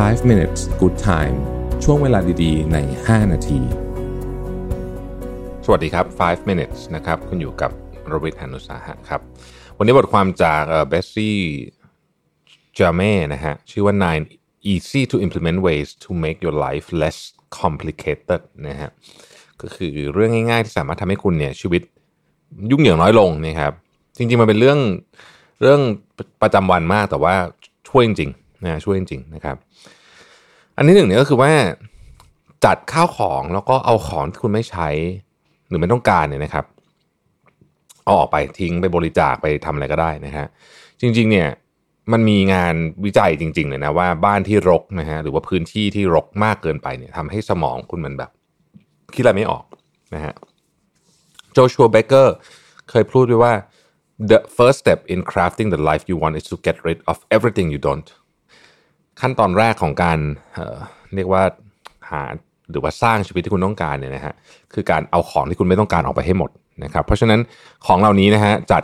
5 minutes good time ช่วงเวลาดีๆ ใน 5 นาที สวัสดีครับ 5 minutes นะครับ คุณอยู่กับโรวิทยานุสาหะครับ วันนี้บทความจากเบสซี่จาเม่นะฮะ ชื่อว่า nine easy to implement ways to make your life less complicated นะฮะ ก็คือเรื่องง่าย ๆ ที่สามารถทำให้คุณเนี่ยชีวิตยุ่งเหยิงน้อยลงนะครับ จริง ๆ มันเป็นเรื่องเรื่องประจำวันมากแต่ว่าช่วยจริง นะช่วยจริงๆนะครับ อันที่หนึ่งเนี่ยก็คือว่าจัดข้าวของแล้วก็เอาของที่คุณไม่ใช้ หรือไม่ต้องการเนี่ยนะครับ เอาออกไปทิ้งไปบริจาคไปทำอะไรก็ได้นะฮะจริง ๆ เนี่ยมันมีงานวิจัยจริงๆเลยนะว่าบ้านที่รกนะฮะหรือว่าพื้นที่ที่รกมากเกินไปเนี่ยทำให้สมองคุณมันแบบ คิดอะไรไม่ออกนะฮะโจชัวเบเกอร์เคยพูดไว้ว่า the first step in crafting the life you want is to get rid of everything you don't ขั้นตอนแรกของการเเรียกว่าหาหรือว่าสร้างชีวิตที่คุณต้องการเนี่ยนะฮะคือการเอาของที่คุณไม่ต้องการออกไปให้หมดนะครับเพราะฉะนั้นของเหล่านี้นะฮะจัด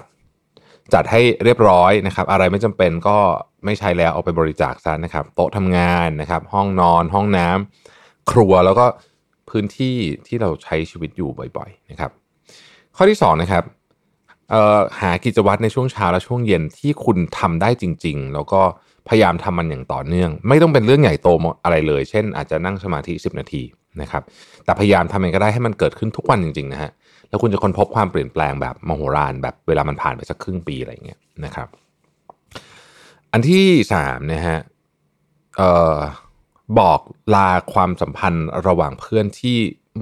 จัดให้เรียบร้อยนะครับ อะไรไม่จำเป็นก็ไม่ใช้แล้วเอาไปบริจาคซะนะครับ โต๊ะทำงานนะครับ ห้องนอน ห้องน้ำครัวแล้วก็พื้นที่ที่เราใช้ชีวิตอยู่บ่อยๆนะครับ ข้อที่2นะครับหากิจวัตรในช่วงเช้าและช่วงเย็นที่คุณทำได้จริง ๆ แล้วก็ พยายามทำมันอย่างต่อเนื่อง ไม่ต้องเป็นเรื่องใหญ่โตอะไรเลย เช่น อาจจะนั่งสมาธิ 10 นาทีนะครับ แต่พยายามทำมันก็ได้ให้มันเกิดขึ้นทุกวันจริงๆนะฮะ แล้วคุณจะค้นพบความเปลี่ยนแปลงแบบมโหฬารแบบเวลามันผ่านไปสักครึ่งปีอะไรเงี้ยนะครับ อันที่สามนะฮะเอ่อบอกลาความสัมพันธ์ระหว่างเพื่อนที่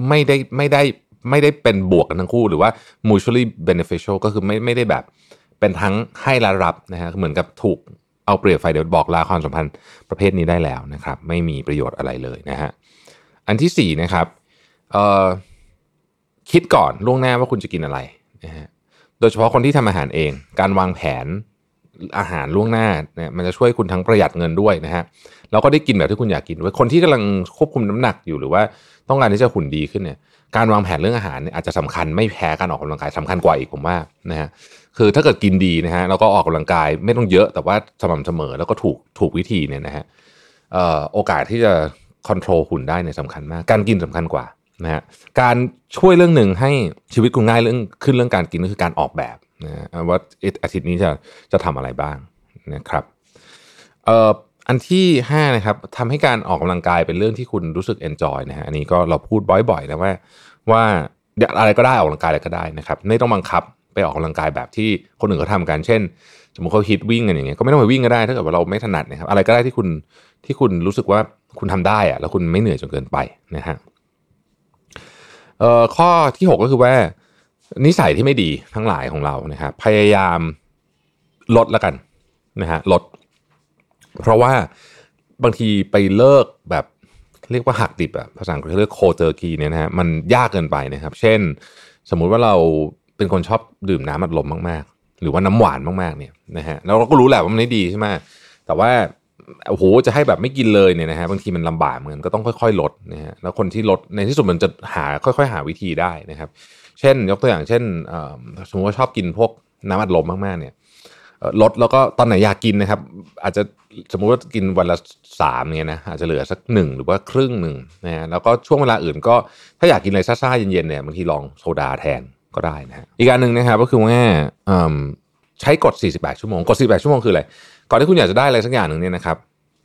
ไม่ได้ไม่ได้ไม่ได้เป็นบวกกันทั้งคู่ หรือว่า mutually beneficial ก็คือไม่ไม่ได้แบบเป็นทั้งให้และรับนะฮะเหมือนกับถูก เอาเปรียบไฟเดี๋ยวบอกลาความสัมพันธ์ประเภทนี้ได้แล้วนะครับ ไม่มีประโยชน์อะไรเลยนะฮะอันที่สี่นะครับคิดก่อนล่วงหน้าว่าคุณจะกินอะไรนะฮะโดยเฉพาะคนที่ทำอาหารเอง การวางแผน อาหารล่วงหน้าเนี่ยมันจะช่วยคุณทั้งประหยัดเงินด้วยนะฮะแล้วก็ได้กินแบบที่คุณอยากกินด้วยคนที่กำลังควบคุมน้ำหนักอยู่หรือว่าต้องการที่จะหุ่นดีขึ้นเนี่ยการวางแผนเรื่องอาหารเนี่ยอาจจะสำคัญไม่แพ้การออกกำลังกายสำคัญกว่าอีกผมว่านะฮะคือถ้าเกิดกินดีนะฮะแล้วก็ออกกำลังกายไม่ต้องเยอะแต่ว่าสม่ำเสมอแล้วก็ถูกถูกวิธีเนี่ยนะฮะโอกาสที่จะควบคุมหุ่นได้เนี่ยสำคัญมาก การกินสำคัญกว่านะฮะการช่วยเรื่องหนึ่งให้ชีวิตคุณง่ายเรื่องขึ้นเรื่องการกินก็คือการออกแบบ นะว่าอาทิตย์นี้จะจะทำอะไรบ้างนะครับเอ่ออันที่ 5 นะครับทำให้การออกกำลังกายเป็นเรื่องที่คุณรู้สึกเอนจอยนะฮะอันนี้ก็เราพูดบ่อยๆนะว่าว่าอะไรก็ได้ออกกำลังกายอะไรก็ได้นะครับไม่ต้องบังคับไปออกกำลังกายแบบที่คนอื่นเขาทากันเช่นสมมติเขาฮิตวิ่งกันอย่างเงี้ยก็ไม่ต้องไปวิ่งก็ได้ถ้าเกิดว่าเราไม่ถนัดนะครับอะไรก็ได้ที่คุณที่คุณรู้สึกว่าคุณทำได้อะแล้วคุณไม่เหนื่อยจนเกินไปนะฮะข้อที่ 6 ก็คือว่า นิสัยที่ไม่ดีทั้งหลายของเรานะครับพยายามลดแล้วกันนะฮะลด เพราะว่าบางทีไปเลิกแบบเรียกว่าหักดิบอะภาษาอังกฤษเรียกโคเจอร์กีเนี่ยนะฮะมันยากเกินไปนะครับ เช่น สมมุติว่าเราเป็นคนชอบดื่มน้ำอัดลมมากๆ หรือว่าน้ำหวานมากๆเนี่ยนะฮะแล้วเราก็รู้แหละว่ามันไม่ดีใช่ไหมแต่ว่า โอ้โหจะให้แบบไม่กินเลยเนี่ยนะฮะบางทีมันลำบากเหมือนก็ต้องค่อยๆลดนะฮะแล้วคนที่ลดในที่สุดมันจะหาค่อยๆ หาวิธีได้นะครับ เช่น ยกตัวอย่างเช่นสมมติว่าชอบกินพวกน้ำอัดลมมากๆเนี่ยลดแล้วก็ตอนไหนอยากกินนะครับ อาจจะสมมุติว่ากินวันละสามเนี่ยนะอาจจะเหลือสักหนึ่งหรือว่าครึ่งหนึ่งนะฮะแล้วก็ช่วงเวลาอื่นก็ถ้าอยากกินอะไรซ่าๆเย็นๆเนี่ยบางทีลองโซดาแทนก็ได้นะฮะอีกการหนึ่งนะครับก็คือว่า ใช้กด 48 ชั่วโมง กด 48 ชั่วโมงคืออะไร ก่อนที่คุณอยากจะได้อะไรสักอย่างหนึ่งเนี่ยนะครับ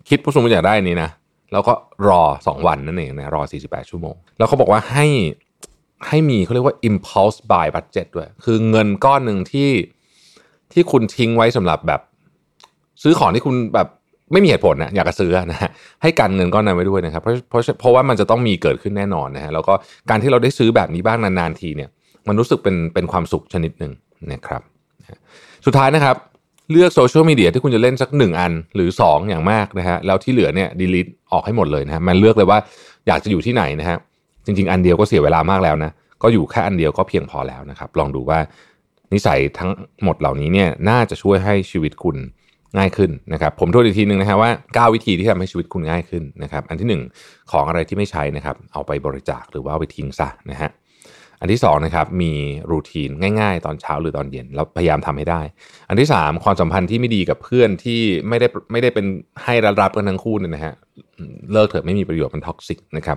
คิดว่าสมมติอยากได้นี้นะ แล้วก็รอ 2 วันนั่นเองนะ รอ 48 ชั่วโมง แล้วเขาบอกว่าให้ให้มีเขาเรียกว่า impulse buy budget ด้วย คือเงินก้อนหนึ่งที่ที่คุณทิ้งไว้สำหรับแบบ ซื้อของที่คุณแบบไม่มีเหตุผลนะอยากจะซื้อนะฮะให้การเงินก้อนนั้นไว้ด้วยนะครับ เพราะเพราะเพราะว่ามันจะต้องมีเกิดขึ้นแน่นอนนะฮะแล้วก็การที่เราได้ซื้อแบบนี้บ้างนานๆทีเนี่ย มันรู้สึกเป็นเป็นความสุขชนิดหนึ่งนะครับ สุดท้ายนะครับ เลือกโซเชียลมีเดียที่คุณจะเล่นสักหนึ่งอันหรือ 2 อย่างมากนะฮะแล้วที่เหลือเนี่ยดีลิทออกให้หมดเลยนะฮะมันเลือกเลยว่าอยากจะอยู่ที่ไหนนะฮะจริง ๆ อันเดียวก็เสียเวลามากแล้วนะก็อยู่แค่อันเดียวก็เพียงพอแล้วนะครับ ลองดูว่านิสัยทั้งหมดเหล่านี้เนี่ยน่าจะช่วยให้ชีวิตคุณง่ายขึ้นนะครับ ผมทวนอีกทีหนึ่งนะครับว่า 9 วิธีที่ทำให้ชีวิตคุณง่ายขึ้นนะครับ อันที่ 1 ของอะไรที่ไม่ใช้นะครับ เอาไปบริจาคหรือว่าเอาไปทิ้งซะนะฮะ อันที่2นะครับมี routine ง่ายๆ ตอนเช้าหรือตอนเย็นแล้วพยายามทำให้ได้ อันที่ 3 ความสัมพันธ์ที่ไม่ดีกับเพื่อนที่ไม่ได้ไม่ได้เป็นให้รับรับกันทั้งคู่เนี่ยนะฮะเลิกเถอะไม่มีประโยชน์มัน toxic นะครับ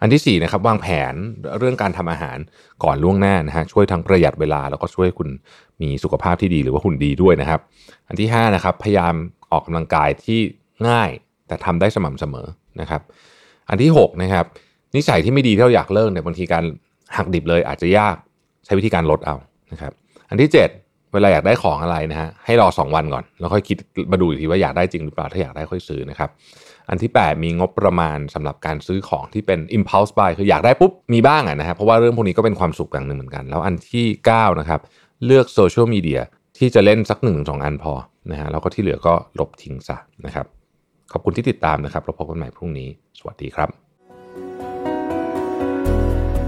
อันที่4นะครับวางแผนเรื่องการทำอาหารก่อนล่วงหน้านะฮะช่วยทั้งประหยัดเวลา แล้วก็ช่วยคุณมีสุขภาพที่ดีหรือว่าหุ่นดีด้วยนะครับ อันที่5นะครับพยายามออกกำลังกายที่ง่ายแต่ทำได้สม่ำเสมอนะครับ อันที่6นะครับนิสัยที่ไม่ดีที่เราอยากเลิกเนี่ยบางทีการ หักดิบเลยอาจจะยากใช้วิธีการลดเอานะครับ อันที่ 7 เวลาอยากได้ของอะไรนะฮะให้รอ 2 วันก่อน แล้วค่อยคิดมาดูอีกทีว่าอยากได้จริงหรือเปล่าถ้าอยากได้ค่อยซื้อนะครับ อันที่ 8 มีงบประมาณสำหรับการซื้อของที่เป็น impulse buy คืออยากได้ปุ๊บมีบ้างอะนะฮะเพราะว่าเรื่องพวกนี้ก็เป็นความสุขอย่างหนึ่งเหมือนกัน แล้วอันที่9นะครับเลือกโซเชียลมีเดียที่จะเล่นสักหนึ่งสองอันพอนะฮะแล้วก็ที่เหลือก็ลบทิ้งซะนะครับ ขอบคุณที่ติดตามนะครับเราพบกันใหม่พรุ่งนี้ สวัสดีครับ